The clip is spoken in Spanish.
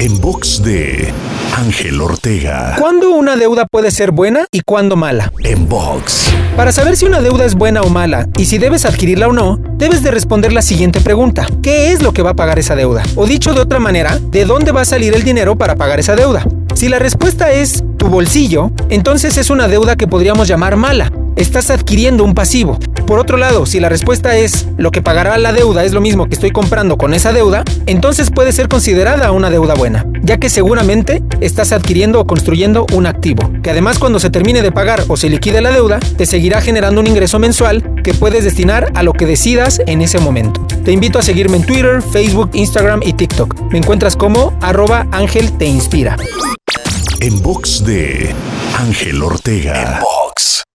En box de Ángel Ortega. ¿Cuándo una deuda puede ser buena y cuándo mala? En box. Para saber si una deuda es buena o mala y si debes adquirirla o no, debes de responder la siguiente pregunta. ¿Qué es lo que va a pagar esa deuda? O dicho de otra manera, ¿de dónde va a salir el dinero para pagar esa deuda? Si la respuesta es tu bolsillo, entonces es una deuda que podríamos llamar mala. Estás adquiriendo un pasivo. Por otro lado, si la respuesta es lo que pagará la deuda es lo mismo que estoy comprando con esa deuda, entonces puede ser considerada una deuda buena, ya que seguramente estás adquiriendo o construyendo un activo, que además cuando se termine de pagar o se liquide la deuda, te seguirá generando un ingreso mensual que puedes destinar a lo que decidas en ese momento. Te invito a seguirme en Twitter, Facebook, Instagram y TikTok. Me encuentras como arroba Ángel Te Inspira. En box de Ángel Ortega. En box.